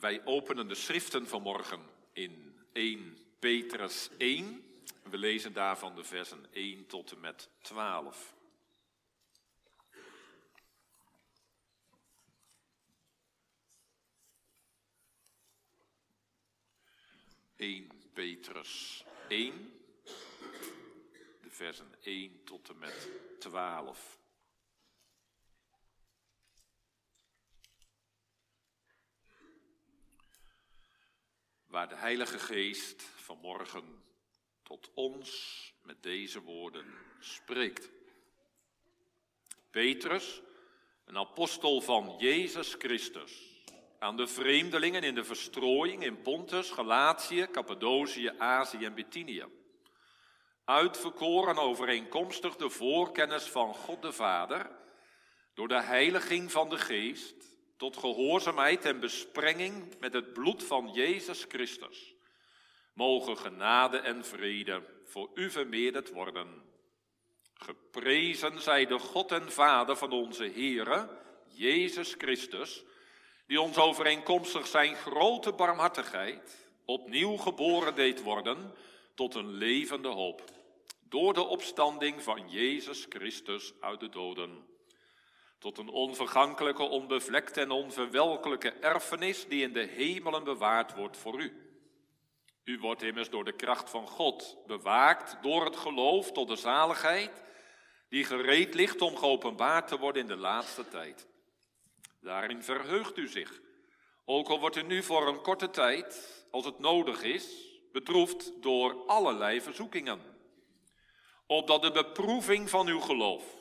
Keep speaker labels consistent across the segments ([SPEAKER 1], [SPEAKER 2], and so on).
[SPEAKER 1] Wij openen de schriften vanmorgen in 1 Petrus 1. We lezen daarvan de versen 1 tot en met 12. ...1 Petrus 1, de versen 1 tot en met 12. Waar de Heilige Geest vanmorgen tot ons met deze woorden spreekt. Petrus, een apostel van Jezus Christus, aan de vreemdelingen in de verstrooiing in Pontus, Galatië, Cappadocië, Azië en Bithynië. Uitverkoren overeenkomstig de voorkennis van God de Vader, door de heiliging van de Geest, tot gehoorzaamheid en besprenging met het bloed van Jezus Christus. Mogen genade en vrede voor u vermeerderd worden. Geprezen zij de God en Vader van onze Heere, Jezus Christus, die ons overeenkomstig zijn grote barmhartigheid opnieuw geboren deed worden tot een levende hoop, door de opstanding van Jezus Christus uit de doden tot een onvergankelijke, onbevlekte en onverwelkelijke erfenis die in de hemelen bewaard wordt voor u. U wordt immers door de kracht van God bewaakt door het geloof tot de zaligheid die gereed ligt om geopenbaard te worden in de laatste tijd. Daarin verheugt u zich, ook al wordt u nu voor een korte tijd, als het nodig is, bedroefd door allerlei verzoekingen, opdat de beproeving van uw geloof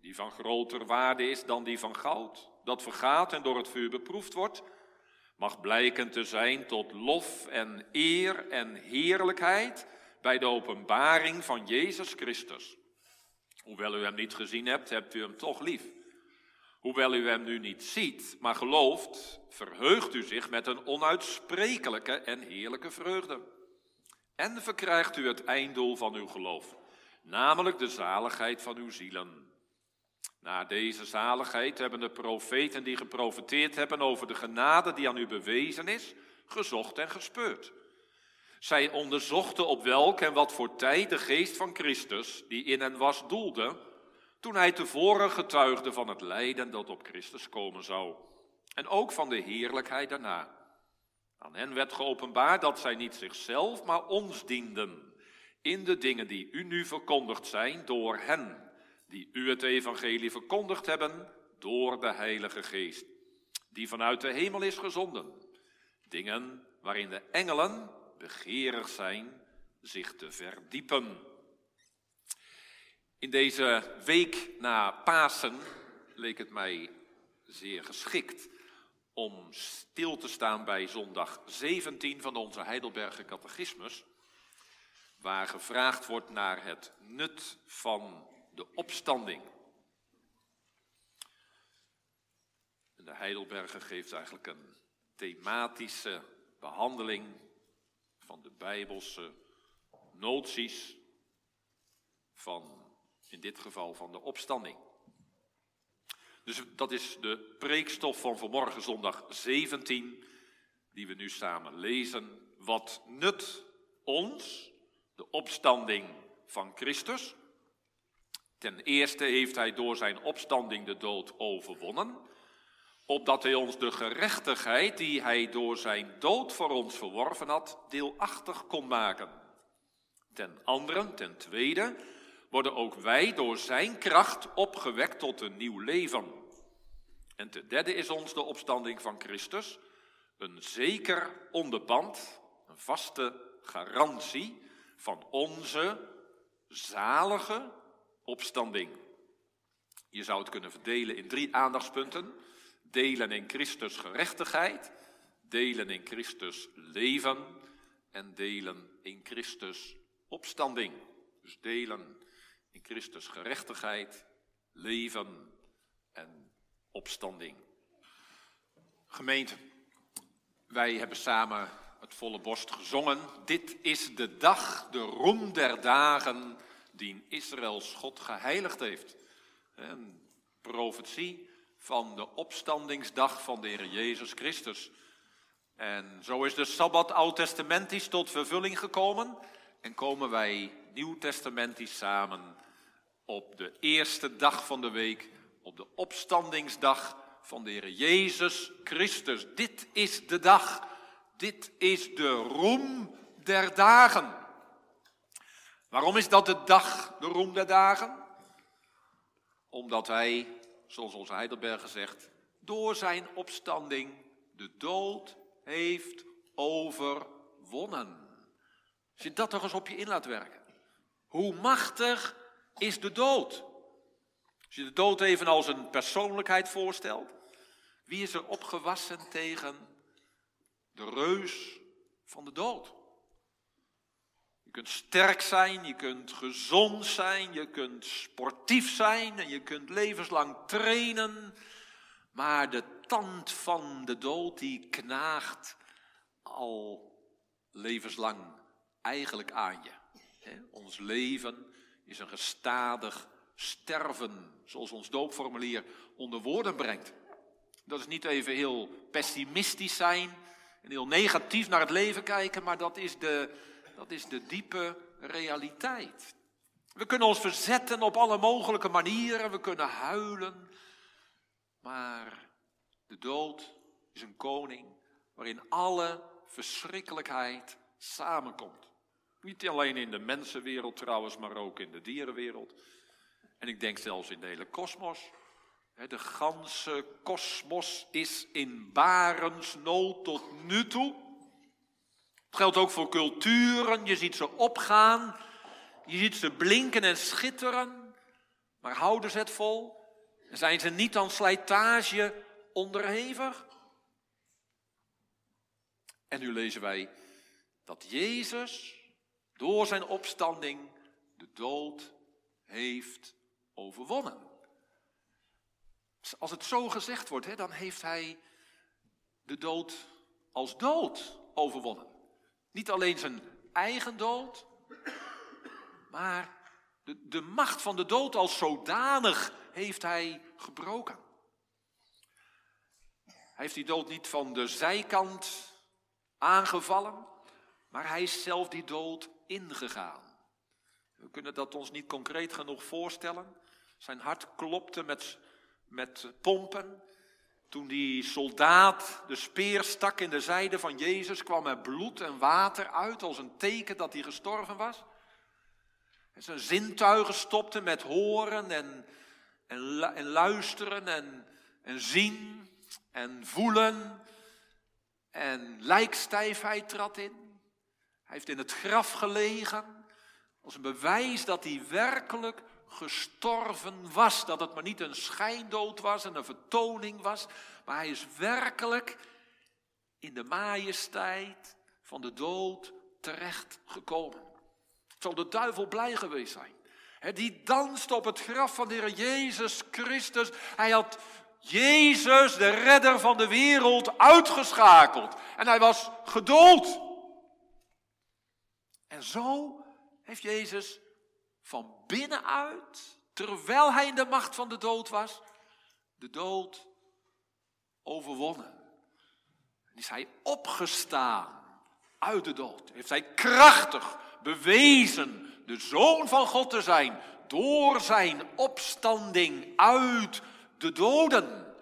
[SPEAKER 1] die van groter waarde is dan die van goud, dat vergaat en door het vuur beproefd wordt, mag blijken te zijn tot lof en eer en heerlijkheid bij de openbaring van Jezus Christus. Hoewel u hem niet gezien hebt, hebt u hem toch lief. Hoewel u hem nu niet ziet, maar gelooft, verheugt u zich met een onuitsprekelijke en heerlijke vreugde. En verkrijgt u het einddoel van uw geloof, namelijk de zaligheid van uw zielen. Na deze zaligheid hebben de profeten die geprofeteerd hebben over de genade die aan u bewezen is, gezocht en gespeurd. Zij onderzochten op welk en wat voor tijd de geest van Christus, die in hen was, doelde, toen hij tevoren getuigde van het lijden dat op Christus komen zou, en ook van de heerlijkheid daarna. Aan hen werd geopenbaard dat zij niet zichzelf, maar ons dienden, in de dingen die u nu verkondigd zijn door hen die u het evangelie verkondigd hebben door de Heilige Geest, die vanuit de hemel is gezonden. Dingen waarin de engelen begeerig zijn zich te verdiepen. In deze week na Pasen leek het mij zeer geschikt om stil te staan bij zondag 17 van onze Heidelberger Catechismus, waar gevraagd wordt naar het nut van de opstanding. En de Heidelberger geeft eigenlijk een thematische behandeling van de Bijbelse noties van, in dit geval, van de opstanding. Dus dat is de preekstof van vanmorgen zondag 17, die we nu samen lezen. Wat nut ons de opstanding van Christus? Ten eerste heeft hij door zijn opstanding de dood overwonnen, opdat hij ons de gerechtigheid die hij door zijn dood voor ons verworven had, deelachtig kon maken. Ten andere, ten tweede, worden ook wij door zijn kracht opgewekt tot een nieuw leven. En ten derde is ons de opstanding van Christus een zeker onderpand, een vaste garantie van onze zalige opstanding. Je zou het kunnen verdelen in drie aandachtspunten. Delen in Christus gerechtigheid, delen in Christus leven en delen in Christus opstanding. Dus delen in Christus gerechtigheid, leven en opstanding. Gemeente, wij hebben samen het volle borst gezongen. Dit is de dag, de roem der dagen die Israëls God geheiligd heeft. Een profetie van de opstandingsdag van de Heer Jezus Christus. En zo is de Sabbat oud-testamentisch tot vervulling gekomen en komen wij nieuw-testamentisch samen op de eerste dag van de week, op de opstandingsdag van de Heer Jezus Christus. Dit is de dag, dit is de roem der dagen. Waarom is dat de dag, de roem der dagen? Omdat hij, zoals onze Heidelberger zegt, door zijn opstanding de dood heeft overwonnen. Als je dat toch eens op je in laat werken. Hoe machtig is de dood? Als je de dood even als een persoonlijkheid voorstelt. Wie is er opgewassen tegen de reus van de dood? Je kunt sterk zijn, je kunt gezond zijn, je kunt sportief zijn en je kunt levenslang trainen. Maar de tand van de dood die knaagt al levenslang eigenlijk aan je. Ons leven is een gestadig sterven, zoals ons doopformulier onder woorden brengt. Dat is niet even heel pessimistisch zijn en heel negatief naar het leven kijken, maar dat is de, dat is de diepe realiteit. We kunnen ons verzetten op alle mogelijke manieren, we kunnen huilen, maar de dood is een koning waarin alle verschrikkelijkheid samenkomt. Niet alleen in de mensenwereld trouwens, maar ook in de dierenwereld. En ik denk zelfs in de hele kosmos. De ganse kosmos is in barensnood tot nu toe. Het geldt ook voor culturen. Je ziet ze opgaan. Je ziet ze blinken en schitteren. Maar houden ze het vol? Zijn ze niet aan slijtage onderhevig? En nu lezen wij dat Jezus door zijn opstanding de dood heeft overwonnen. Als het zo gezegd wordt, hè, dan heeft hij de dood als dood overwonnen. Niet alleen zijn eigen dood, maar de, de macht van de dood als zodanig heeft hij gebroken. Hij heeft die dood niet van de zijkant aangevallen, maar hij is zelf die dood ingegaan. We kunnen dat ons niet concreet genoeg voorstellen. Zijn hart klopte met, met pompen. Toen die soldaat de speer stak in de zijde van Jezus, kwam er bloed en water uit als een teken dat hij gestorven was. En zijn zintuigen stopten met horen en, en, en luisteren en, en zien en voelen. En lijkstijfheid trad in. Hij heeft in het graf gelegen als een bewijs dat hij werkelijk gestorven was. Dat het maar niet een schijndood was en een vertoning was, maar hij is werkelijk in de majesteit van de dood terecht gekomen. Zal de duivel blij geweest zijn. die danste op het graf van de Heer Jezus Christus. Hij had Jezus, de redder van de wereld, uitgeschakeld. En hij was gedood. En zo heeft Jezus van binnenuit, terwijl hij in de macht van de dood was, de dood overwonnen. Is hij opgestaan uit de dood. Heeft hij krachtig bewezen de zoon van God te zijn door zijn opstanding uit de doden.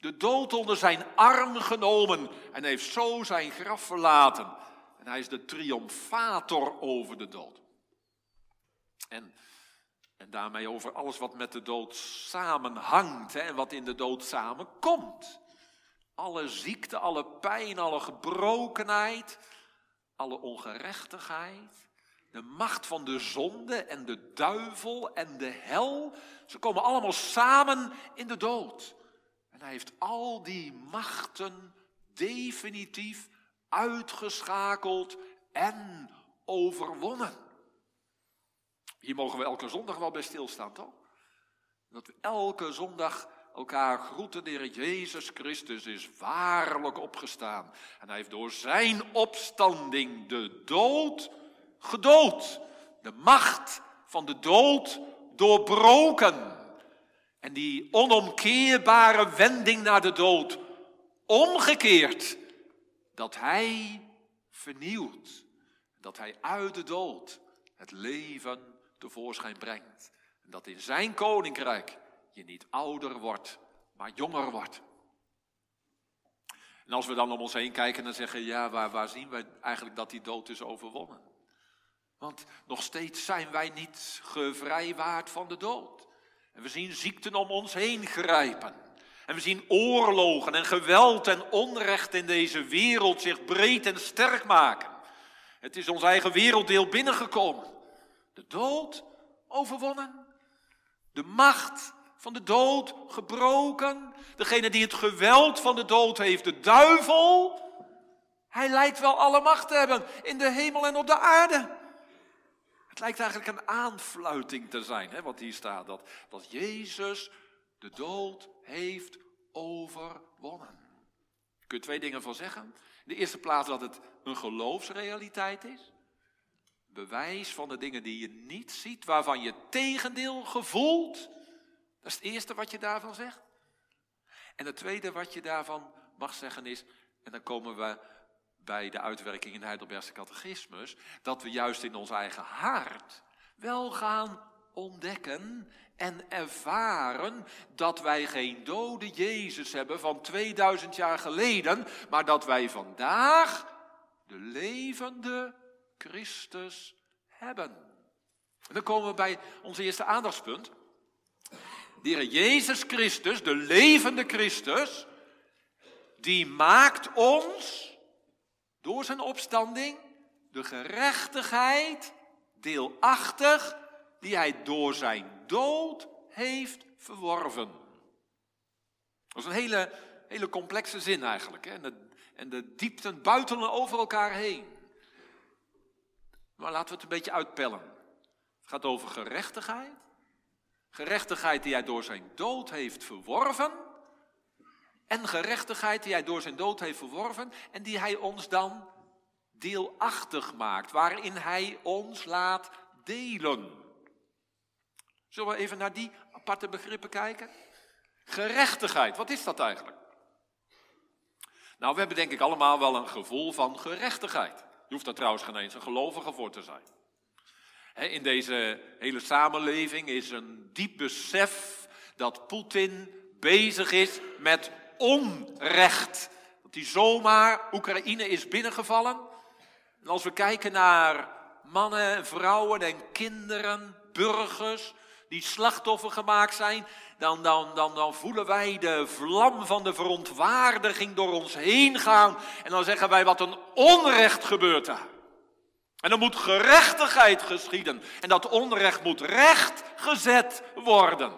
[SPEAKER 1] De dood onder zijn arm genomen en heeft zo zijn graf verlaten hij is de triomfator over de dood. En, en daarmee over alles wat met de dood samenhangt hè, en wat in de dood samenkomt. Alle ziekte, alle pijn, alle gebrokenheid, alle ongerechtigheid, de macht van de zonde en de duivel en de hel, ze komen allemaal samen in de dood. En hij heeft al die machten definitief uitgeschakeld en overwonnen. Hier mogen we elke zondag wel bij stilstaan, toch? Dat we elke zondag elkaar groeten, de Heer Jezus Christus is waarlijk opgestaan. En hij heeft door zijn opstanding de dood gedood. De macht van de dood doorbroken. En die onomkeerbare wending naar de dood omgekeerd dat hij vernieuwt. Dat hij uit de dood het leven tevoorschijn brengt. En dat in zijn koninkrijk je niet ouder wordt, maar jonger wordt. En als we dan om ons heen kijken en zeggen, ja, waar, waar zien we eigenlijk dat die dood is overwonnen? Want nog steeds zijn wij niet gevrijwaard van de dood. En we zien ziekten om ons heen grijpen. En we zien oorlogen en geweld en onrecht in deze wereld zich breed en sterk maken. Het is ons eigen werelddeel binnengekomen. De dood overwonnen. De macht van de dood gebroken. Degene die het geweld van de dood heeft, de duivel. Hij lijkt wel alle macht te hebben in de hemel en op de aarde. Het lijkt eigenlijk een aanfluiting te zijn, hè, wat hier staat. Dat, dat Jezus de dood heeft overwonnen. Kun je twee dingen van zeggen. In de eerste plaats dat het een geloofsrealiteit is. Bewijs van de dingen die je niet ziet, waarvan je tegendeel gevoelt. Dat is het eerste wat je daarvan zegt. En het tweede wat je daarvan mag zeggen is, en dan komen we bij de uitwerking in Heidelbergse catechismus, dat we juist in ons eigen hart wel gaan ontdekken en ervaren dat wij geen dode Jezus hebben van 2000 jaar geleden, maar dat wij vandaag de levende Christus hebben. En dan komen we bij ons eerste aandachtspunt. De Heer Jezus Christus, de levende Christus, die maakt ons door zijn opstanding de gerechtigheid deelachtig die hij door zijn dood heeft verworven. Dat is een hele, hele complexe zin eigenlijk. Hè? En, de, en de diepten buitelen over elkaar heen. Maar laten we het een beetje uitpellen. Het gaat over gerechtigheid. Gerechtigheid die hij door zijn dood heeft verworven. En gerechtigheid die hij door zijn dood heeft verworven en die hij ons dan deelachtig maakt, waarin hij ons laat delen. Zullen we even naar die aparte begrippen kijken? Gerechtigheid, wat is dat eigenlijk? Nou, we hebben denk ik allemaal wel een gevoel van gerechtigheid. Je hoeft daar trouwens geen eens een gelovige voor te zijn. In deze hele samenleving is een diep besef dat Poetin bezig is met onrecht. Dat hij zomaar Oekraïne is binnengevallen. En als we kijken naar mannen, vrouwen en kinderen, burgers die slachtoffer gemaakt zijn, dan, dan, dan, dan voelen wij de vlam van de verontwaardiging door ons heen gaan. En dan zeggen wij wat een onrecht gebeurt daar. En er moet gerechtigheid geschieden. En dat onrecht moet recht gezet worden.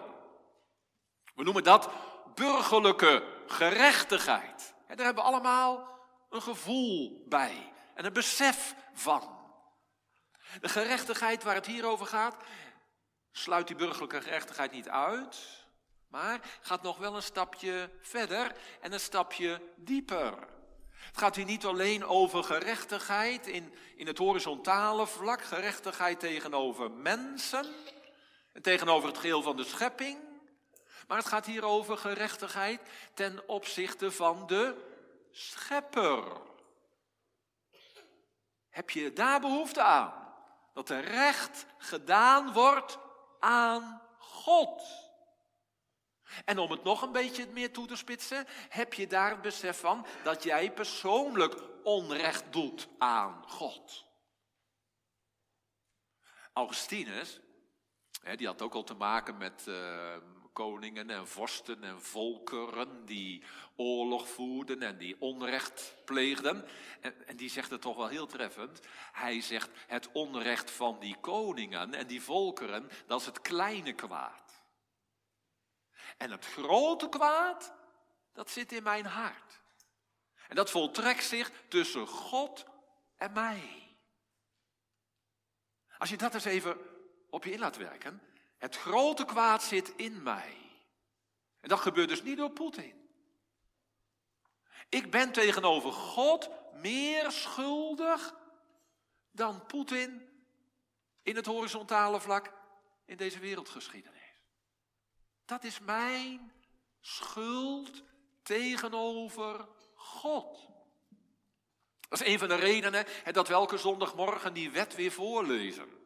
[SPEAKER 1] We noemen dat burgerlijke gerechtigheid. En daar hebben we allemaal een gevoel bij en een besef van. De gerechtigheid waar het hier over gaat, sluit die burgerlijke gerechtigheid niet uit, maar gaat nog wel een stapje verder en een stapje dieper. Het gaat hier niet alleen over gerechtigheid in, in het horizontale vlak, gerechtigheid tegenover mensen en tegenover het geheel van de schepping, maar het gaat hier over gerechtigheid ten opzichte van de schepper. Heb je daar behoefte aan? Dat er recht gedaan wordt aan God. En om het nog een beetje meer toe te spitsen, heb je daar het besef van dat jij persoonlijk onrecht doet aan God. Augustinus, die had ook al te maken met uh, koningen en vorsten en volkeren die oorlog voerden en die onrecht pleegden. En, en die zegt het toch wel heel treffend. Hij zegt het onrecht van die koningen en die volkeren, dat is het kleine kwaad. En het grote kwaad, dat zit in mijn hart. En dat voltrekt zich tussen God en mij. Als je dat eens even op je in laat werken, het grote kwaad zit in mij. En dat gebeurt dus niet door Poetin. Ik ben tegenover God meer schuldig dan Poetin in het horizontale vlak in deze wereldgeschiedenis. Dat is mijn schuld tegenover God. Dat is een van de redenen hè, dat we elke zondagmorgen die wet weer voorlezen.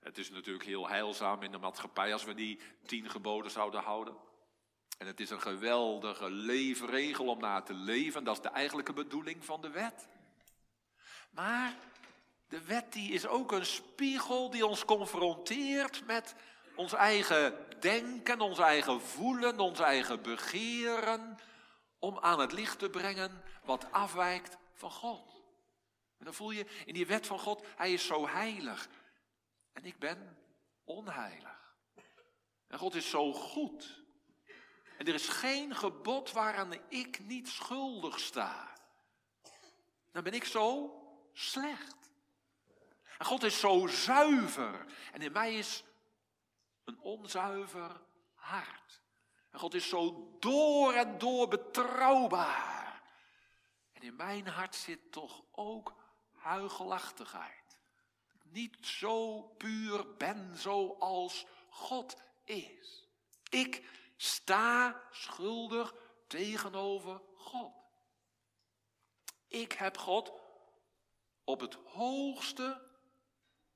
[SPEAKER 1] Het is natuurlijk heel heilzaam in de maatschappij als we die tien geboden zouden houden. En het is een geweldige leefregel om na te leven. Dat is de eigenlijke bedoeling van de wet. Maar de wet die is ook een spiegel die ons confronteert met ons eigen denken, ons eigen voelen, ons eigen begeren. Om aan het licht te brengen wat afwijkt van God. En dan voel je in die wet van God, hij is zo heilig. En ik ben onheilig. En God is zo goed. En er is geen gebod waaraan ik niet schuldig sta. Dan ben ik zo slecht. En God is zo zuiver. En in mij is een onzuiver hart. En God is zo door en door betrouwbaar. En in mijn hart zit toch ook huigelachtigheid. Niet zo puur ben zoals God is. Ik sta schuldig tegenover God. Ik heb God op het hoogste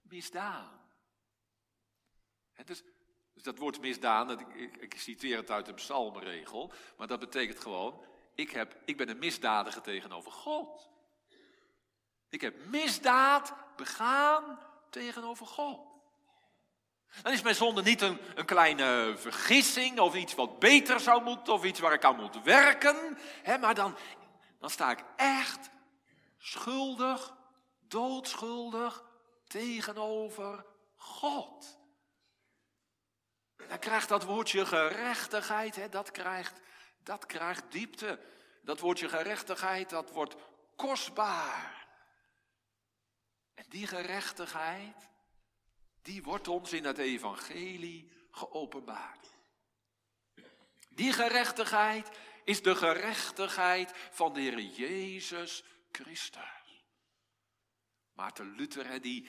[SPEAKER 1] misdaan. dus, dus, dat woord misdaan, ik, citeer het uit de psalmregel, maar dat betekent gewoon, ik, heb, ik ben een misdadiger tegenover God. Ik heb misdaad begaan tegenover God. Dan is mijn zonde niet een, een kleine vergissing of iets wat beter zou moeten of iets waar ik aan moet werken. Hè, maar dan, dan sta ik echt schuldig, doodschuldig tegenover God. Dan krijgt dat woordje gerechtigheid, hè, dat, krijgt, dat krijgt diepte. Dat woordje gerechtigheid, dat wordt kostbaar. Die gerechtigheid, die wordt ons in het evangelie geopenbaard. Die gerechtigheid is de gerechtigheid van de Heer Jezus Christus. Maarten Luther, die,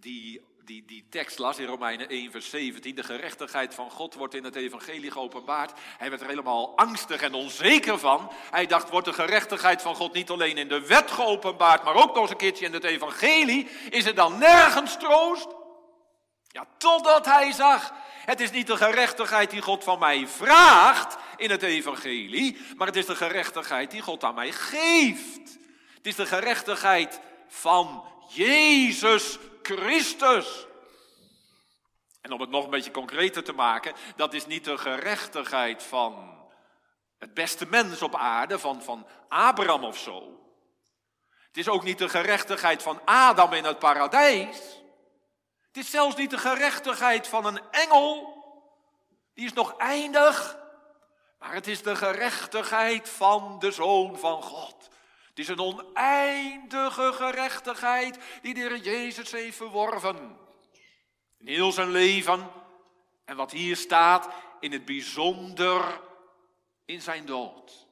[SPEAKER 1] die, die, die tekst las in Romeinen 1, vers 17. De gerechtigheid van God wordt in het evangelie geopenbaard. Hij werd er helemaal angstig en onzeker van. Hij dacht, wordt de gerechtigheid van God niet alleen in de wet geopenbaard, maar ook nog eens een keertje in het evangelie? Is er dan nergens troost? Ja, totdat hij zag, het is niet de gerechtigheid die God van mij vraagt in het evangelie, maar het is de gerechtigheid die God aan mij geeft. Het is de gerechtigheid van Jezus Christus. En om het nog een beetje concreter te maken, dat is niet de gerechtigheid van het beste mens op aarde, van, van Abraham of zo. Het is ook niet de gerechtigheid van Adam in het paradijs. Het is zelfs niet de gerechtigheid van een engel, die is nog eindig, maar het is de gerechtigheid van de Zoon van God. Het is een oneindige gerechtigheid die de Jezus heeft verworven. In heel zijn leven en wat hier staat, in het bijzonder in zijn dood.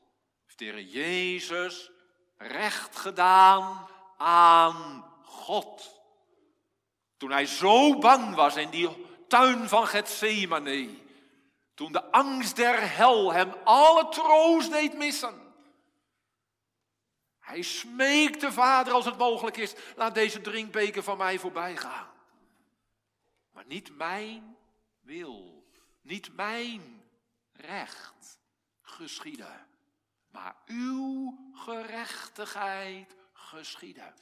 [SPEAKER 1] Heeft de Heer Jezus recht gedaan aan God. Toen hij zo bang was in die tuin van Gethsemane. Toen de angst der hel hem alle troost deed missen. Hij smeekte vader als het mogelijk is, laat deze drinkbeker van mij voorbij gaan. Maar niet mijn wil, niet mijn recht geschieden, maar uw gerechtigheid geschieden.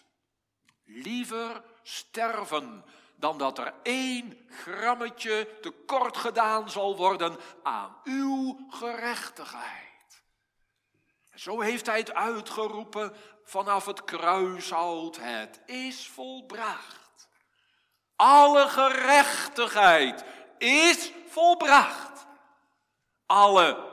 [SPEAKER 1] Liever sterven dan dat er één grammetje tekort gedaan zal worden aan uw gerechtigheid. Zo heeft hij het uitgeroepen vanaf het kruishout. Het is volbracht. Alle gerechtigheid is volbracht. Alle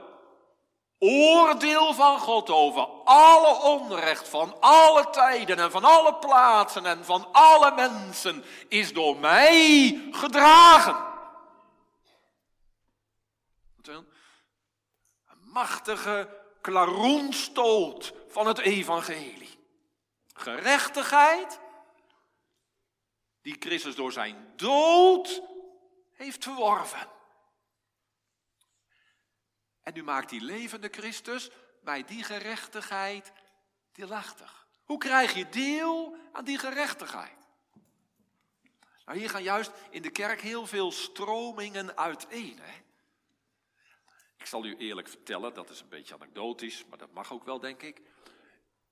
[SPEAKER 1] oordeel van God over alle onrecht van alle tijden en van alle plaatsen en van alle mensen is door mij gedragen. Een machtige klaroenstoot van het evangelie. Gerechtigheid die Christus door zijn dood heeft verworven. En nu maakt die levende Christus bij die gerechtigheid deelachtig. Hoe krijg je deel aan die gerechtigheid? Nou, hier gaan juist in de kerk heel veel stromingen uiteen. Hè? Ik zal u eerlijk vertellen, dat is een beetje anekdotisch, maar dat mag ook wel, denk ik.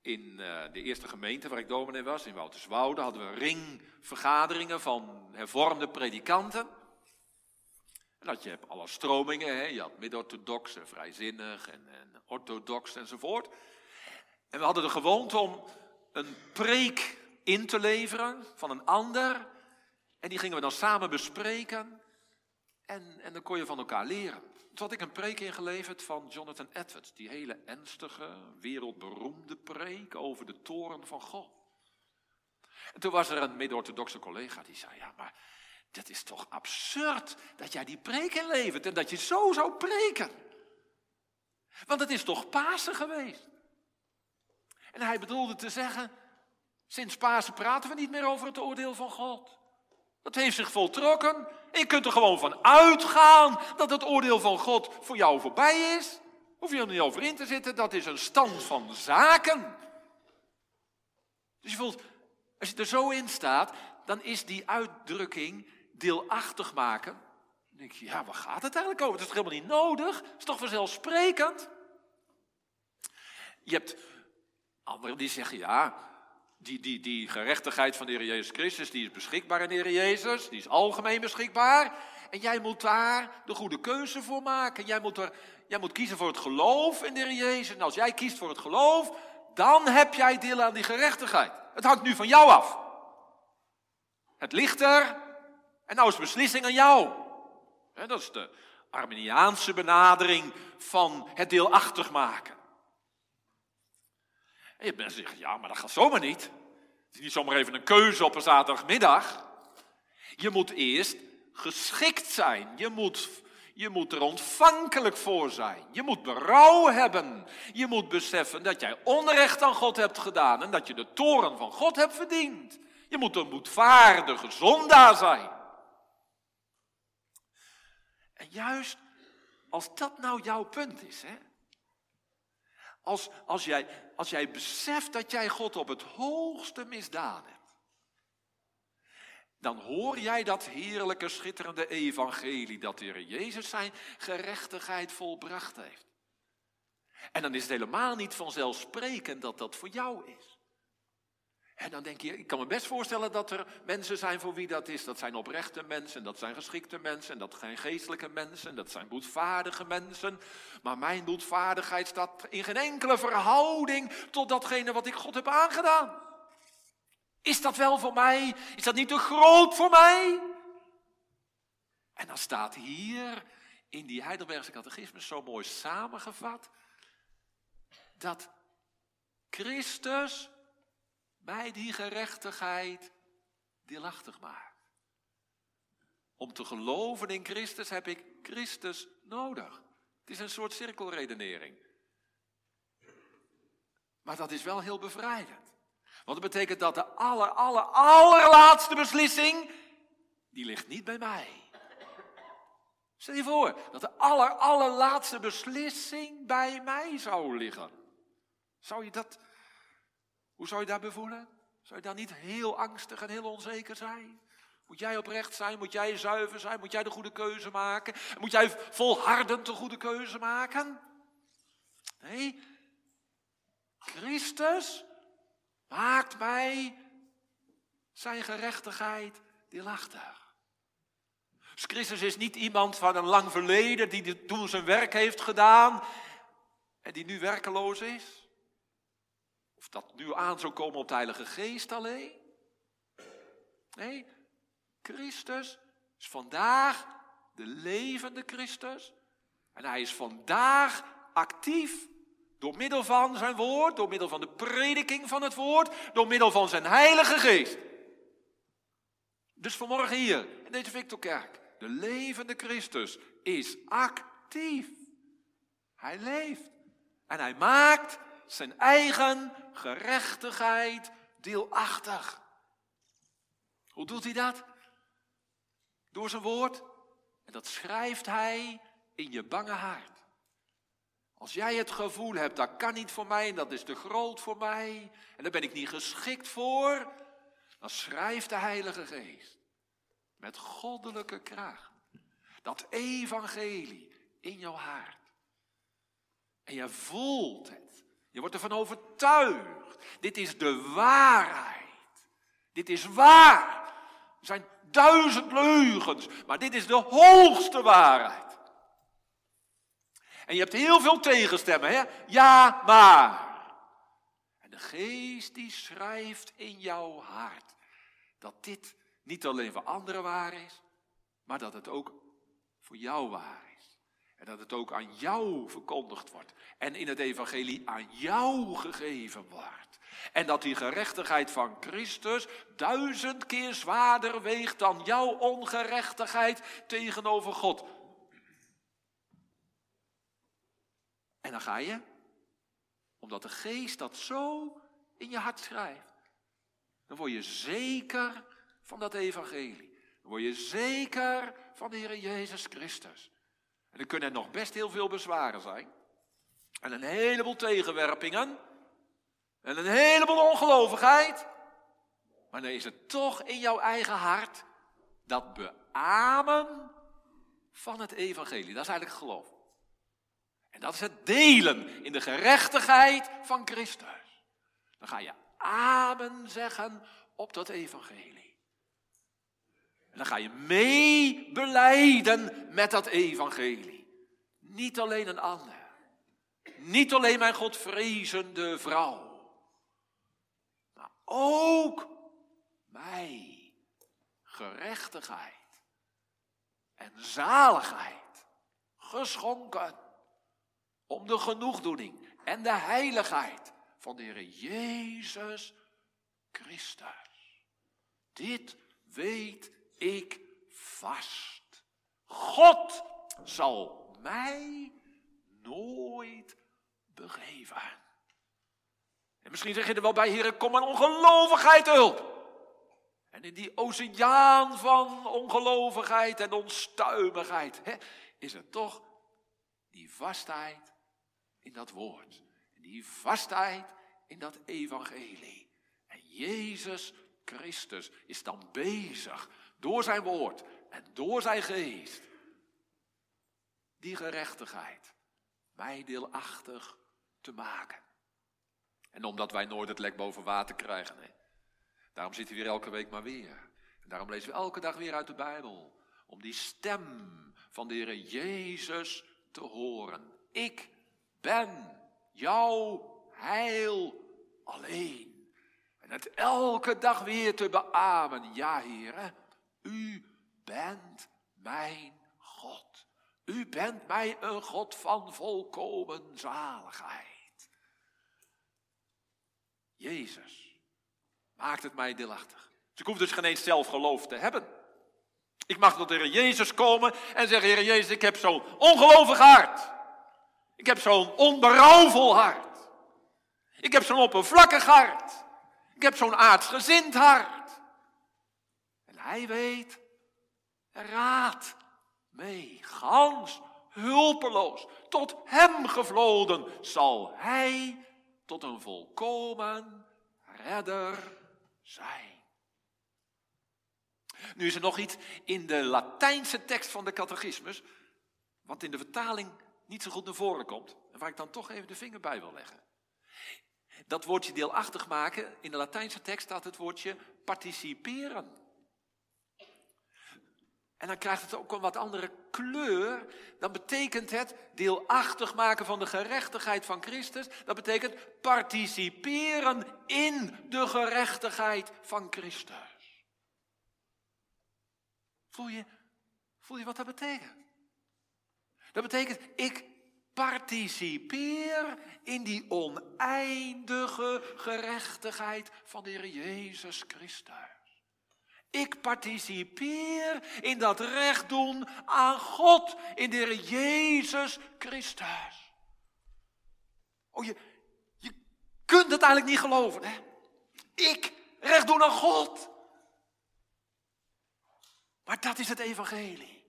[SPEAKER 1] In eh, de eerste gemeente waar ik dominee was, in Wouterswoude, hadden we ringvergaderingen van hervormde predikanten. En dat je hebt alle stromingen, hè? je had mid-orthodox en vrijzinnig en, en orthodox enzovoort. En we hadden de gewoonte om een preek in te leveren van een ander. En die gingen we dan samen bespreken. En, en dan kon je van elkaar leren. Toen had ik een preek ingeleverd van Jonathan Edwards. Die hele ernstige, wereldberoemde preek over de toren van God. En toen was er een mede-orthodoxe collega die zei, ja maar dat is toch absurd dat jij die preek inlevert en dat je zo zou preken. Want het is toch Pasen geweest. En hij bedoelde te zeggen, sinds Pasen praten we niet meer over het oordeel van God. Dat heeft zich voltrokken. Je kunt er gewoon van uitgaan dat het oordeel van God voor jou voorbij is. Hoef je er niet over in te zitten, dat is een stand van zaken. Dus je voelt, als je er zo in staat, dan is die uitdrukking deelachtig maken. Dan denk je, ja, waar gaat het eigenlijk over? Het is helemaal niet nodig. Het is toch vanzelfsprekend? Je hebt anderen die zeggen, ja, die, die, die gerechtigheid van de Heer Jezus Christus, die is beschikbaar in de Heer Jezus, die is algemeen beschikbaar. En jij moet daar de goede keuze voor maken. Jij moet, er, jij moet kiezen voor het geloof in de Heer Jezus. En als jij kiest voor het geloof, dan heb jij deel aan die gerechtigheid. Het hangt nu van jou af. Het ligt er en nou is beslissing aan jou. dat is de Arminiaanse benadering van het deelachtig maken. En je hebt mensen ja, maar dat gaat zomaar niet. Het is niet zomaar even een keuze op een zaterdagmiddag. Je moet eerst geschikt zijn. Je moet, je moet er ontvankelijk voor zijn. Je moet berouw hebben. Je moet beseffen dat jij onrecht aan God hebt gedaan en dat je de toren van God hebt verdiend. Je moet een moedvaardige zondaar zijn. En juist als dat nou jouw punt is, hè? Als, als, jij, als jij beseft dat jij God op het hoogste misdaan hebt, dan hoor jij dat heerlijke, schitterende evangelie dat de Heer Jezus zijn gerechtigheid volbracht heeft. En dan is het helemaal niet vanzelfsprekend dat dat voor jou is. En dan denk je, ik kan me best voorstellen dat er mensen zijn voor wie dat is. Dat zijn oprechte mensen, dat zijn geschikte mensen, dat zijn geestelijke mensen, dat zijn boetvaardige mensen. Maar mijn boetvaardigheid staat in geen enkele verhouding tot datgene wat ik God heb aangedaan. Is dat wel voor mij? Is dat niet te groot voor mij? En dan staat hier in die Heidelbergse catechismus zo mooi samengevat dat Christus mij die gerechtigheid deelachtig maakt. Om te geloven in Christus heb ik Christus nodig. Het is een soort cirkelredenering. Maar dat is wel heel bevrijdend. Want dat betekent dat de aller, aller, allerlaatste beslissing, die ligt niet bij mij. Stel je voor dat de aller, allerlaatste beslissing bij mij zou liggen. Zou je dat hoe zou je daarbij voelen? Zou je dan niet heel angstig en heel onzeker zijn? Moet jij oprecht zijn? Moet jij zuiver zijn? Moet jij de goede keuze maken? Moet jij volhardend de goede keuze maken? Nee. Christus maakt mij zijn gerechtigheid deelachtig. Dus Christus is niet iemand van een lang verleden die toen zijn werk heeft gedaan en die nu werkeloos is. Of dat nu aan zou komen op de Heilige Geest alleen. Nee, Christus is vandaag de levende Christus. En hij is vandaag actief door middel van zijn woord, door middel van de prediking van het woord, door middel van zijn Heilige Geest. Dus vanmorgen hier in deze Victorkerk, de levende Christus is actief. Hij leeft en hij maakt zijn eigen gerechtigheid deelachtig. Hoe doet hij dat? Door zijn woord. En dat schrijft hij in je bange hart. Als jij het gevoel hebt, dat kan niet voor mij en dat is te groot voor mij en daar ben ik niet geschikt voor, dan schrijft de Heilige Geest met goddelijke kracht dat evangelie in jouw hart. En je voelt het. Je wordt ervan overtuigd. Dit is de waarheid. Dit is waar. Er zijn duizend leugens, maar dit is de hoogste waarheid. En je hebt heel veel tegenstemmen, hè? Ja, maar. En de geest die schrijft in jouw hart dat dit niet alleen voor anderen waar is, maar dat het ook voor jou waar is. En dat het ook aan jou verkondigd wordt. En in het evangelie aan jou gegeven wordt. En dat die gerechtigheid van Christus duizend keer zwaarder weegt dan jouw ongerechtigheid tegenover God. En dan ga je, omdat de geest dat zo in je hart schrijft, dan word je zeker van dat evangelie. Dan word je zeker van de Heer Jezus Christus. En er kunnen nog best heel veel bezwaren zijn. En een heleboel tegenwerpingen. En een heleboel ongelovigheid. Maar dan is het toch in jouw eigen hart dat beamen van het evangelie. Dat is eigenlijk geloof. En dat is het delen in de gerechtigheid van Christus. Dan ga je amen zeggen op dat evangelie. En dan ga je meebeleiden met dat evangelie. Niet alleen een ander. Niet alleen mijn Godvrezende vrouw. Maar ook mij. Gerechtigheid. En zaligheid. Geschonken. Om de genoegdoening en de heiligheid van de Heer Jezus Christus. Dit weet ik vast. God zal mij nooit begeven. En misschien zeg je er wel bij, Heer, kom aan ongelovigheid hulp. En in die oceaan van ongelovigheid en onstuimigheid hè, is het toch die vastheid in dat woord. Die vastheid in dat evangelie. En Jezus Christus is dan bezig door zijn woord en door zijn geest die gerechtigheid mij deelachtig te maken. En omdat wij nooit het lek boven water krijgen, daarom zitten we hier elke week maar weer. En daarom lezen we elke dag weer uit de Bijbel. Om die stem van de Heer Jezus te horen. Ik ben jouw heil alleen. En het elke dag weer te beamen. Ja, Heer, u bent mijn God. U bent mij een God van volkomen zaligheid. Jezus maakt het mij deelachtig. Dus ik hoef dus geen eens zelf geloof te hebben. Ik mag tot de Heer Jezus komen en zeggen, Heer Jezus, ik heb zo'n ongelovig hart. Ik heb zo'n onberouwvol hart. Ik heb zo'n oppervlakkig hart. Ik heb zo'n aardsgezind hart. En hij weet, raad mee, gans hulpeloos, tot hem gevloden, zal hij tot een volkomen redder zijn. Nu is er nog iets in de Latijnse tekst van de catechismus, wat in de vertaling niet zo goed naar voren komt. En waar ik dan toch even de vinger bij wil leggen. Dat woordje deelachtig maken, in de Latijnse tekst staat het woordje participeren. En dan krijgt het ook een wat andere kleur. Dan betekent het deelachtig maken van de gerechtigheid van Christus. Dat betekent participeren in de gerechtigheid van Christus. Voel je, voel je wat dat betekent? Dat betekent, ik participeer in die oneindige gerechtigheid van de Heer Jezus Christus. Ik participeer in dat recht doen aan God, in de Heer Jezus Christus. Oh, je, je kunt het eigenlijk niet geloven, hè? Ik recht doen aan God. Maar dat is het evangelie.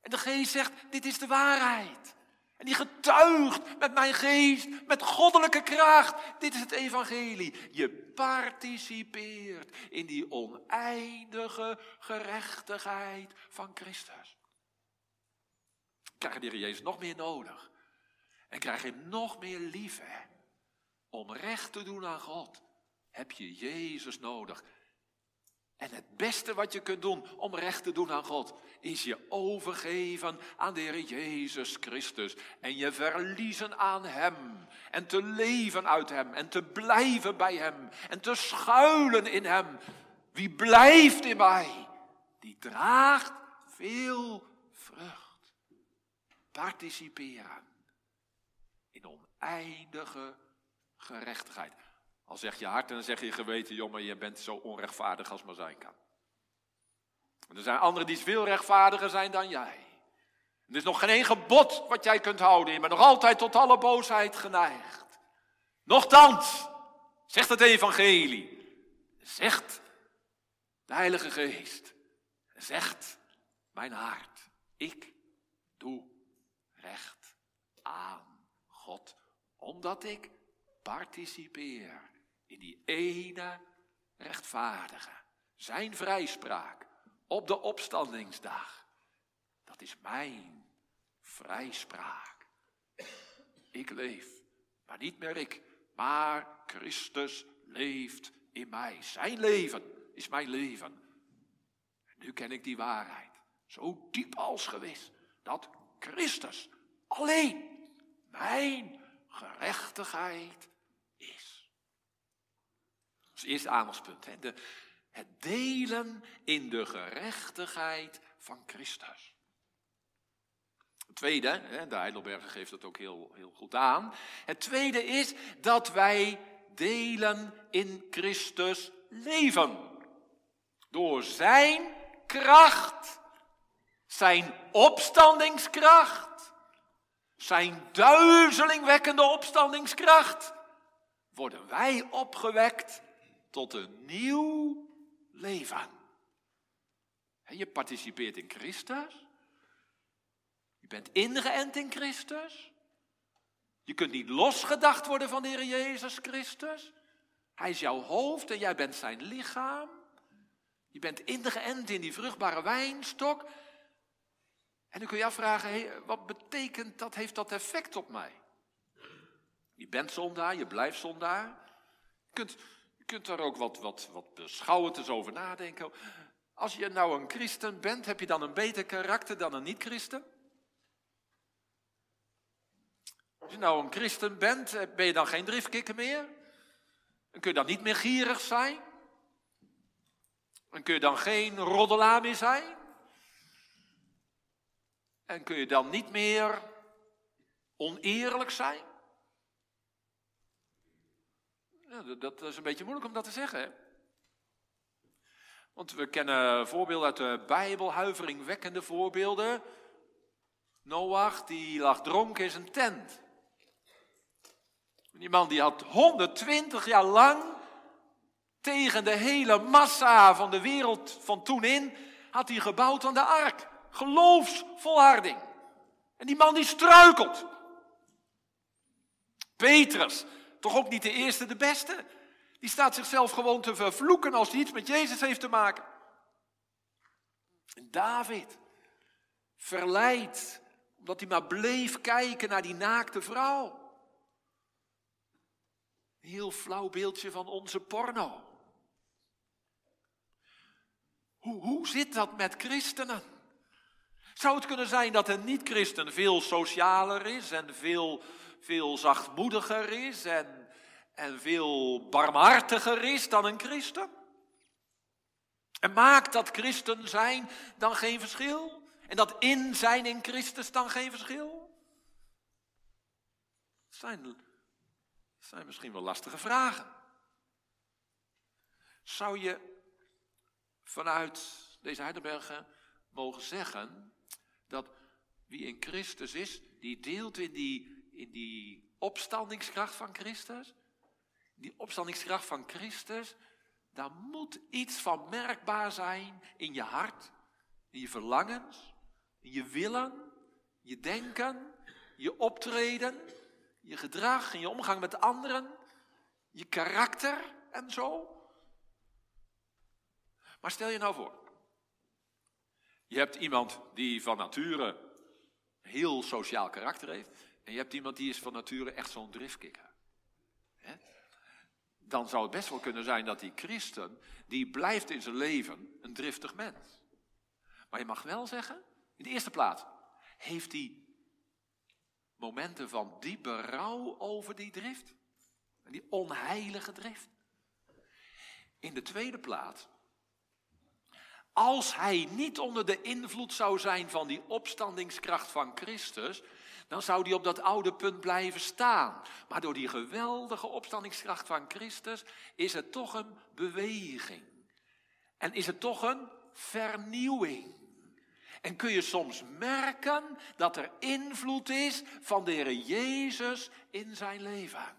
[SPEAKER 1] En de geest zegt, dit is de waarheid. En die getuigt met mijn geest, met goddelijke kracht. Dit is het evangelie. Je participeert in die oneindige gerechtigheid van Christus. Krijg je de Jezus nog meer nodig. En krijg je nog meer lief? Om recht te doen aan God, heb je Jezus nodig. En het beste wat je kunt doen om recht te doen aan God, is je overgeven aan de Heer Jezus Christus. En je verliezen aan Hem. En te leven uit Hem. En te blijven bij Hem. En te schuilen in Hem. Wie blijft in mij, die draagt veel vrucht. Participeren in oneindige gerechtigheid. Al zeg je hart en dan zeg je geweten, jongen, je bent zo onrechtvaardig als maar zijn kan. er zijn anderen die veel rechtvaardiger zijn dan jij. Er is nog geen één gebod wat jij kunt houden. Je bent nog altijd tot alle boosheid geneigd. Nochtans, zegt het evangelie, zegt de Heilige Geest, zegt mijn hart, ik doe recht aan God, omdat ik participeer in die ene rechtvaardige, zijn vrijspraak op de opstandingsdag. Dat is mijn vrijspraak. Ik leef, maar niet meer ik, maar Christus leeft in mij. Zijn leven is mijn leven. En nu ken ik die waarheid, zo diep als gewis, dat Christus alleen mijn gerechtigheid is het eerste aandachtspunt. Hè? De, het delen in de gerechtigheid van Christus. Het tweede, hè, de Heidelberger geeft dat ook heel, heel goed aan. Het tweede is dat wij delen in Christus leven. Door zijn kracht, zijn opstandingskracht, zijn duizelingwekkende opstandingskracht, worden wij opgewekt tot een nieuw leven. Je participeert in Christus. Je bent ingeënt in Christus. Je kunt niet losgedacht worden van de Heer Jezus Christus. Hij is jouw hoofd en jij bent zijn lichaam. Je bent ingeënt in die vruchtbare wijnstok. En dan kun je afvragen, wat betekent dat, heeft dat effect op mij? Je bent zondaar, je blijft zondaar. Je kunt kunt daar ook wat, wat, wat beschouwend over nadenken. Als je nou een christen bent, heb je dan een beter karakter dan een niet-christen? Als je nou een christen bent, eh, ben je dan geen driftkikker meer? En kun je dan niet meer gierig zijn? En kun je dan geen roddelaar meer zijn? En kun je dan niet meer oneerlijk zijn? Dat, is een beetje moeilijk om dat te zeggen. Hè? Want we kennen voorbeelden uit de Bijbel, huiveringwekkende voorbeelden. Noach, die lag dronken in zijn tent. Die man die had 120 jaar lang tegen de hele massa van de wereld van toen in, had hij gebouwd aan de ark. Geloofsvolharding. En die man die struikelt. Petrus, toch ook niet de eerste, de beste. Die staat zichzelf gewoon te vervloeken als hij iets met Jezus heeft te maken. David, verleid, omdat hij maar bleef kijken naar die naakte vrouw. Een heel flauw beeldje van onze porno. Hoe, hoe zit dat met christenen? Zou het kunnen zijn dat een niet-christen veel socialer is en veel veel zachtmoediger is en, en veel barmhartiger is dan een christen? En maakt dat christen zijn dan geen verschil? En dat in zijn in Christus dan geen verschil? Dat zijn, misschien wel lastige vragen. Zou je vanuit deze Heidelbergen mogen zeggen dat wie in Christus is, die deelt in die in die opstandingskracht van Christus, die opstandingskracht van Christus, daar moet iets van merkbaar zijn in je hart, in je verlangens, in je willen, je denken, je optreden, je gedrag en je omgang met anderen, je karakter en zo. Maar stel je nou voor, je hebt iemand die van nature heel sociaal karakter heeft, en je hebt iemand die is van nature echt zo'n driftkikker. Dan zou het best wel kunnen zijn dat die christen, die blijft in zijn leven een driftig mens. Maar je mag wel zeggen, in de eerste plaats, heeft hij momenten van diepe rouw over die drift. Die onheilige drift. In de tweede plaats, als hij niet onder de invloed zou zijn van die opstandingskracht van Christus, dan zou hij op dat oude punt blijven staan. Maar door die geweldige opstandingskracht van Christus is het toch een beweging. En is het toch een vernieuwing. En kun je soms merken dat er invloed is van de Heer Jezus in zijn leven.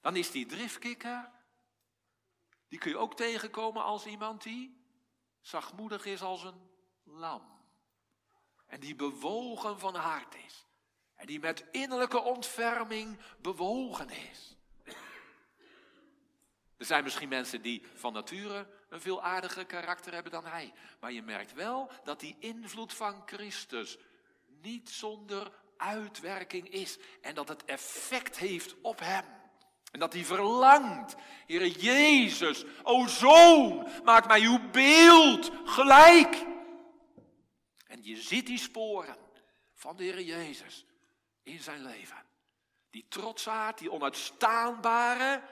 [SPEAKER 1] Dan is die driftkikker, die kun je ook tegenkomen als iemand die zachtmoedig is als een lam. En die bewogen van hart is. En die met innerlijke ontferming bewogen is. Er zijn misschien mensen die van nature een veel aardiger karakter hebben dan hij. Maar je merkt wel dat die invloed van Christus niet zonder uitwerking is. En dat het effect heeft op hem. En dat hij verlangt, Heere Jezus, o Zoon, maak mij uw beeld gelijk. En je ziet die sporen van de Heere Jezus in zijn leven. Die trotsaard, die onuitstaanbare,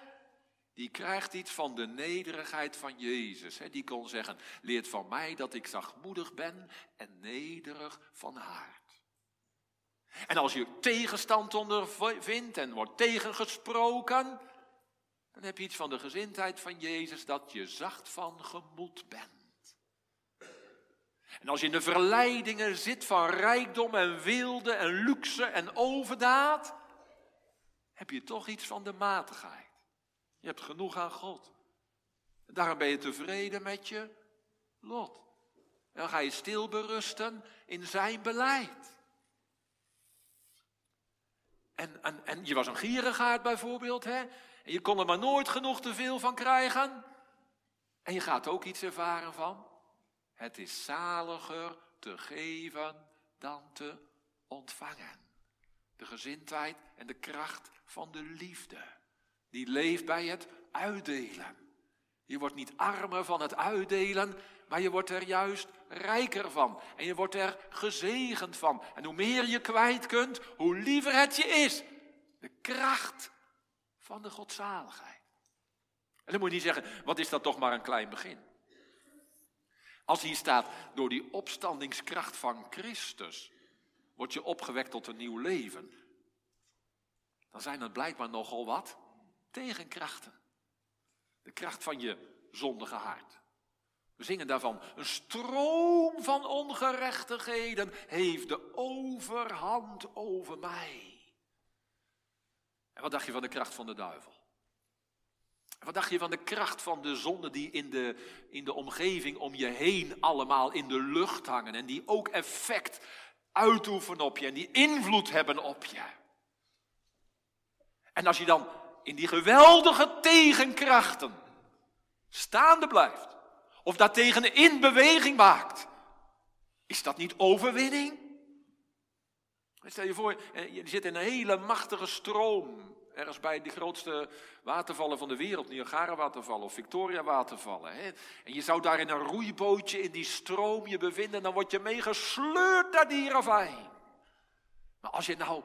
[SPEAKER 1] die krijgt iets van de nederigheid van Jezus. Die kon zeggen, leert van mij dat ik zachtmoedig ben en nederig van hart. En als je tegenstand ondervindt en wordt tegengesproken, dan heb je iets van de gezindheid van Jezus dat je zacht van gemoed bent. En als je in de verleidingen zit van rijkdom en wilde en luxe en overdaad, heb je toch iets van de matigheid. Je hebt genoeg aan God. Daarom ben je tevreden met je lot. En dan ga je stil berusten in zijn beleid. En, en, en je was een gierigaard bijvoorbeeld, hè? En je kon er maar nooit genoeg te veel van krijgen. En je gaat ook iets ervaren van. Het is zaliger te geven dan te ontvangen. De gezindheid en de kracht van de liefde. Die leeft bij het uitdelen. Je wordt niet armer van het uitdelen, maar je wordt er juist rijker van. En je wordt er gezegend van. En hoe meer je kwijt kunt, hoe liever het je is. De kracht van de godzaligheid. En dan moet je niet zeggen, wat is dat toch maar een klein begin. Als hier staat, door die opstandingskracht van Christus word je opgewekt tot een nieuw leven. Dan zijn er blijkbaar nogal wat tegenkrachten. De kracht van je zondige hart. We zingen daarvan, een stroom van ongerechtigheden heeft de overhand over mij. En wat dacht je van de kracht van de duivel? Wat dacht je van de kracht van de zonde die in de, in de omgeving om je heen allemaal in de lucht hangen en die ook effect uitoefenen op je en die invloed hebben op je? En als je dan in die geweldige tegenkrachten staande blijft, of daartegen in beweging maakt, is dat niet overwinning? Stel je voor, eh, je zit in een hele machtige stroom, ergens bij de grootste watervallen van de wereld, Niagara-watervallen of Victoria-watervallen. En je zou daar in een roeibootje in die stroom je bevinden, dan word je meegesleurd naar die ravijn. Maar als je nou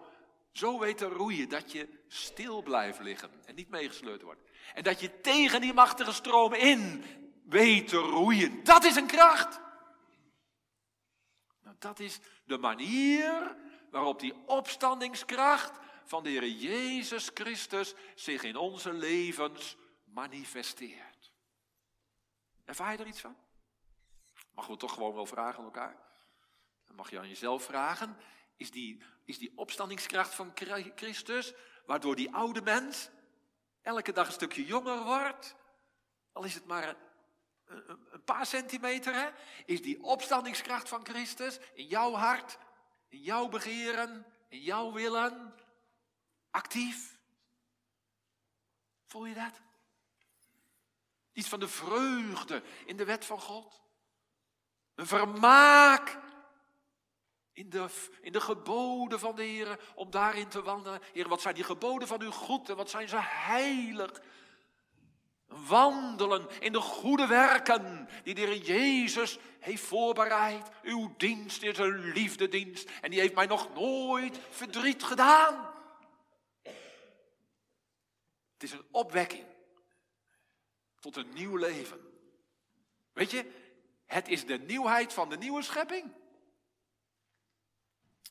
[SPEAKER 1] zo weet te roeien dat je stil blijft liggen en niet meegesleurd wordt. En dat je tegen die machtige stroom in weet te roeien. Dat is een kracht. Nou, dat is de manier waarop die opstandingskracht van de Heer Jezus Christus zich in onze levens manifesteert. Ervaar je er iets van? Mag we toch gewoon wel vragen aan elkaar? Mag je aan jezelf vragen. Is die, is die opstandingskracht van Christus, waardoor die oude mens elke dag een stukje jonger wordt, al is het maar een, een paar centimeter, hè, is die opstandingskracht van Christus in jouw hart, in jouw begeren, in jouw willen actief. Voel je dat? Iets van de vreugde in de wet van God. Een vermaak in de, in de geboden van de Heer, om daarin te wandelen. Heer, wat zijn die geboden van uw goed en wat zijn ze heilig. Wandelen in de goede werken die de Heer Jezus heeft voorbereid. Uw dienst is een liefdedienst en die heeft mij nog nooit verdriet gedaan. Het is een opwekking tot een nieuw leven. Weet je, het is de nieuwheid van de nieuwe schepping.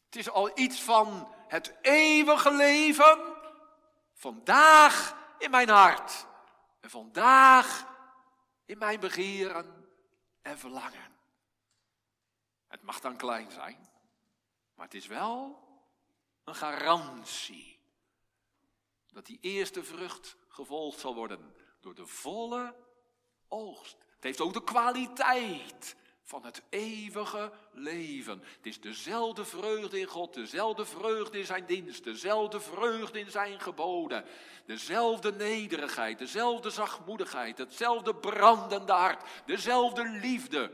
[SPEAKER 1] Het is al iets van het eeuwige leven vandaag in mijn hart. En vandaag in mijn begeren en verlangen. Het mag dan klein zijn, maar het is wel een garantie dat die eerste vrucht gevolgd zal worden door de volle oogst. Het heeft ook de kwaliteit van het eeuwige leven. Het is dezelfde vreugde in God, dezelfde vreugde in zijn dienst, dezelfde vreugde in zijn geboden, dezelfde nederigheid, dezelfde zachtmoedigheid, hetzelfde brandende hart, dezelfde liefde,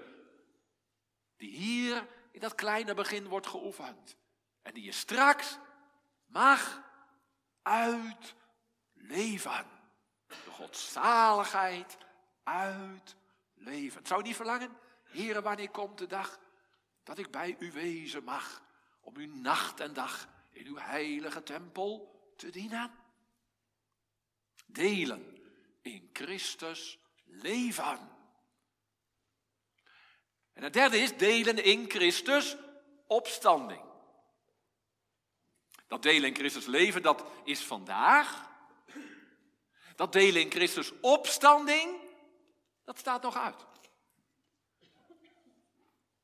[SPEAKER 1] die hier in dat kleine begin wordt geoefend en die je straks mag uitleven. De godzaligheid uitleven. Zou je niet verlangen? Heren, wanneer komt de dag dat ik bij u wezen mag, om u nacht en dag in uw heilige tempel te dienen? Delen in Christus leven. En het derde is delen in Christus opstanding. Dat delen in Christus leven, dat is vandaag. Dat delen in Christus opstanding, dat staat nog uit.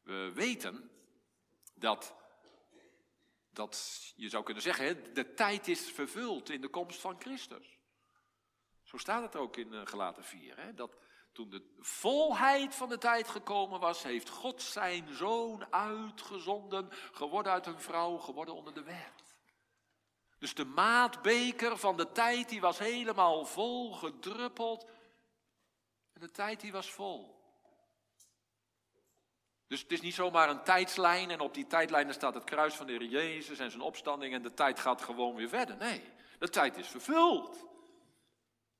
[SPEAKER 1] We weten dat, dat je zou kunnen zeggen, de tijd is vervuld in de komst van Christus. Zo staat het ook in eh, Gelaten 4. Hè? Dat toen de volheid van de tijd gekomen was, heeft God zijn zoon uitgezonden, geworden uit een vrouw, geworden onder de wet. Dus de maatbeker van de tijd die was helemaal vol gedruppeld. En de tijd die was vol. Dus het is niet zomaar een tijdslijn en op die tijdlijn staat het kruis van de Heer Jezus en zijn opstanding en de tijd gaat gewoon weer verder. Nee, de tijd is vervuld.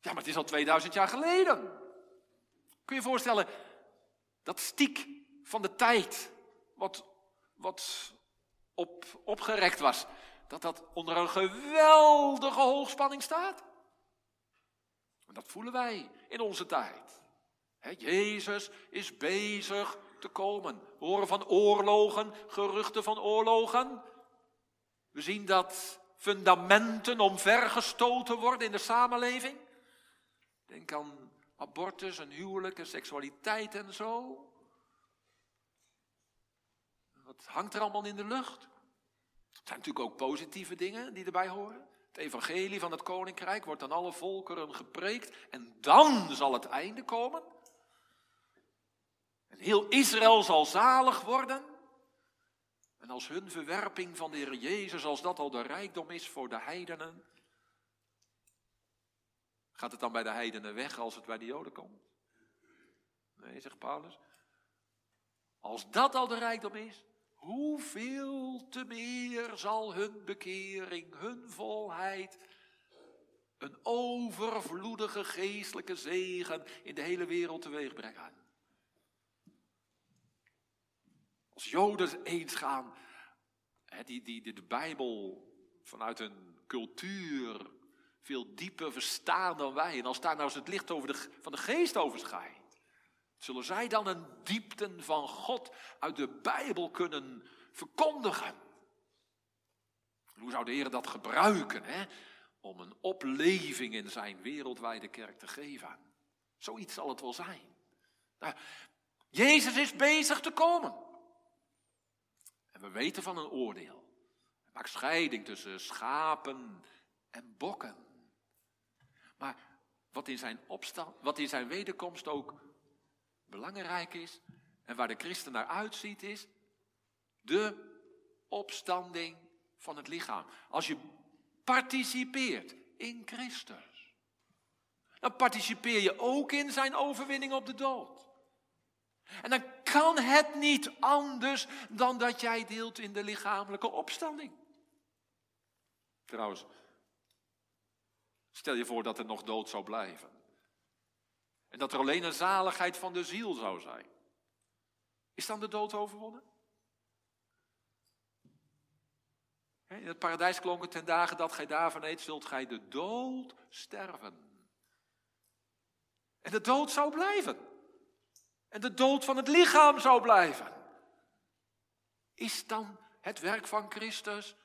[SPEAKER 1] Ja, maar het is al 2000 jaar geleden. Kun je je voorstellen, dat stiek van de tijd, wat, wat op, opgerekt was, dat dat onder een geweldige hoogspanning staat? En dat voelen wij in onze tijd. Jezus is bezig te komen. We horen van oorlogen, geruchten van oorlogen. We zien dat fundamenten omvergestoten worden in de samenleving. Denk aan abortus en huwelijk seksualiteit en zo. Wat hangt er allemaal in de lucht? Er zijn natuurlijk ook positieve dingen die erbij horen. Het evangelie van het koninkrijk wordt aan alle volkeren gepreekt en dan zal het einde komen. En heel Israël zal zalig worden. En als hun verwerping van de Heer Jezus, als dat al de rijkdom is voor de heidenen, gaat het dan bij de heidenen weg als het bij de Joden komt? Nee, zegt Paulus. Als dat al de rijkdom is, hoeveel te meer zal hun bekering, hun volheid, een overvloedige geestelijke zegen in de hele wereld teweeg brengen. Als Joden eens gaan, die, die, die de Bijbel vanuit een cultuur veel dieper verstaan dan wij. En als daar nou eens het licht over de, van de geest over schijnt, zullen zij dan een diepten van God uit de Bijbel kunnen verkondigen. Hoe zou de Heer dat gebruiken hè? om een opleving in zijn wereldwijde kerk te geven? Zoiets zal het wel zijn. Nou, Jezus is bezig te komen. En we weten van een oordeel. Hij maakt scheiding tussen schapen en bokken. Maar wat in zijn, opstand, wat in zijn wederkomst ook belangrijk is, en waar de christen naar uitziet, is de opstanding van het lichaam. Als je participeert in Christus. Dan participeer je ook in zijn overwinning op de dood. En dan kan het niet anders dan dat jij deelt in de lichamelijke opstanding. Trouwens, stel je voor dat er nog dood zou blijven. En dat er alleen een zaligheid van de ziel zou zijn. Is dan de dood overwonnen? In het paradijs klonken ten dagen dat gij daarvan eet, zult gij de dood sterven. En de dood zou blijven. En de dood van het lichaam zou blijven. Is dan het werk van Christus,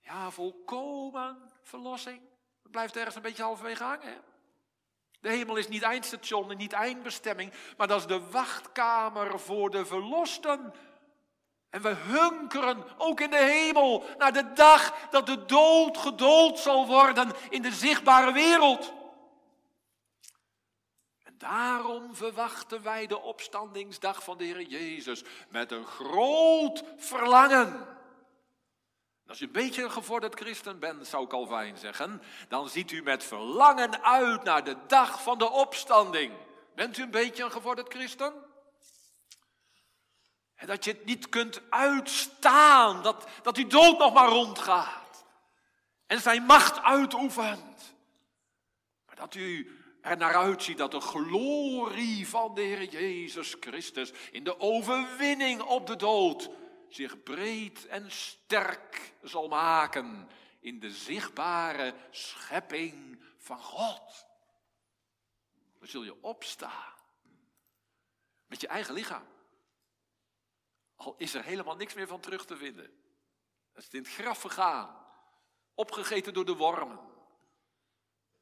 [SPEAKER 1] ja, volkomen verlossing? Het blijft ergens een beetje halverwege hangen. De hemel is niet eindstation en niet eindbestemming, maar dat is de wachtkamer voor de verlosten. En we hunkeren ook in de hemel naar de dag dat de dood gedood zal worden in de zichtbare wereld. En daarom verwachten wij de opstandingsdag van de Heer Jezus met een groot verlangen. Als je een beetje een gevorderd christen bent, zou Calvijn zeggen, dan ziet u met verlangen uit naar de dag van de opstanding. Bent u een beetje een gevorderd christen? En dat je het niet kunt uitstaan, dat, dat u dood nog maar rondgaat. En zijn macht uitoefent. Maar dat u er naar uitziet dat de glorie van de Heer Jezus Christus in de overwinning op de dood zich breed en sterk zal maken in de zichtbare schepping van God. Dan zul je opstaan met je eigen lichaam. Al is er helemaal niks meer van terug te vinden. Het is in het graf vergaan, opgegeten door de wormen.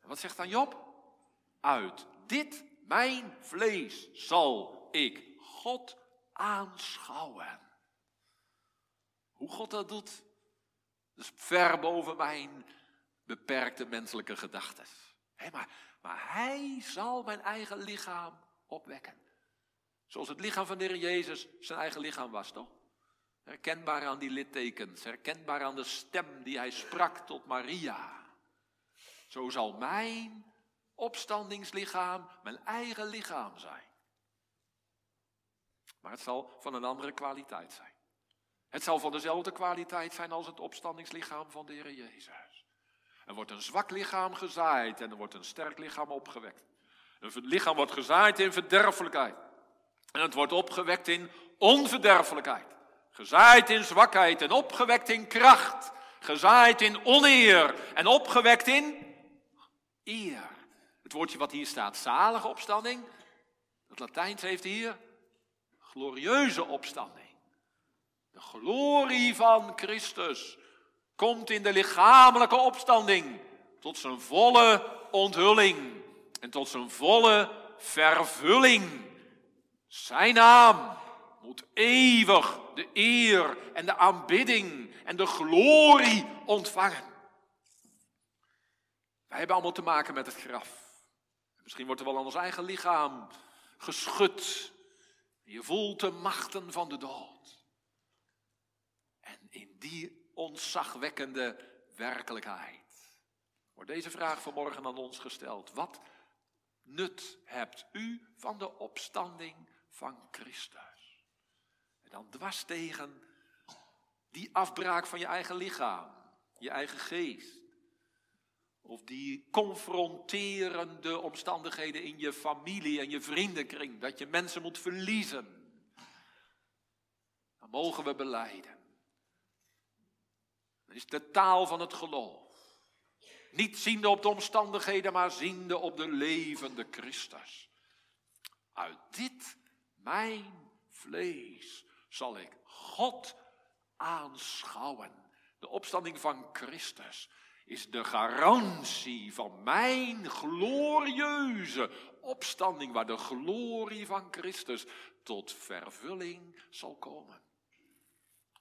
[SPEAKER 1] En wat zegt dan Job? Uit dit mijn vlees zal ik God aanschouwen. Hoe God dat doet, is ver boven mijn beperkte menselijke gedachten. maar, maar Hij zal mijn eigen lichaam opwekken. Zoals het lichaam van de Heer Jezus zijn eigen lichaam was, toch? Herkenbaar aan die littekens, herkenbaar aan de stem die hij sprak tot Maria. Zo zal mijn opstandingslichaam mijn eigen lichaam zijn. Maar het zal van een andere kwaliteit zijn. Het zal van dezelfde kwaliteit zijn als het opstandingslichaam van de Heer Jezus. Er wordt een zwak lichaam gezaaid en er wordt een sterk lichaam opgewekt. Een lichaam wordt gezaaid in verderfelijkheid. En het wordt opgewekt in onverderfelijkheid. Gezaaid in zwakheid en opgewekt in kracht. Gezaaid in oneer en opgewekt in eer. Het woordje wat hier staat, zalige opstanding. Het Latijns heeft hier glorieuze opstanding. De glorie van Christus komt in de lichamelijke opstanding tot zijn volle onthulling en tot zijn volle vervulling. Zijn naam moet eeuwig de eer en de aanbidding en de glorie ontvangen. Wij hebben allemaal te maken met het graf. Misschien wordt er wel aan ons eigen lichaam geschud. Je voelt de machten van de dood in die ontzagwekkende werkelijkheid wordt deze vraag vanmorgen aan ons gesteld. Wat nut hebt u van de opstanding van Christus? En dan dwars tegen die afbraak van je eigen lichaam, je eigen geest. Of die confronterende omstandigheden in je familie en je vriendenkring, dat je mensen moet verliezen. Dan mogen we beleiden. Dat is de taal van het geloof. Niet ziende op de omstandigheden, maar ziende op de levende Christus. Uit dit mijn vlees zal ik God aanschouwen. De opstanding van Christus is de garantie van mijn glorieuze opstanding, waar de glorie van Christus tot vervulling zal komen.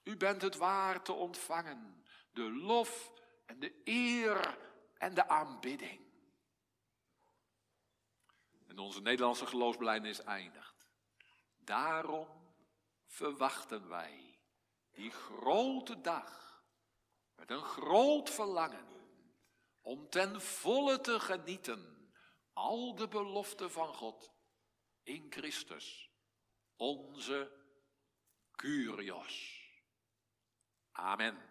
[SPEAKER 1] U bent het waar te ontvangen de lof en de eer en de aanbidding. En onze Nederlandse geloofsbelijdenis eindigt. Daarom verwachten wij die grote dag met een groot verlangen om ten volle te genieten al de beloften van God in Christus, onze Curios. Amen.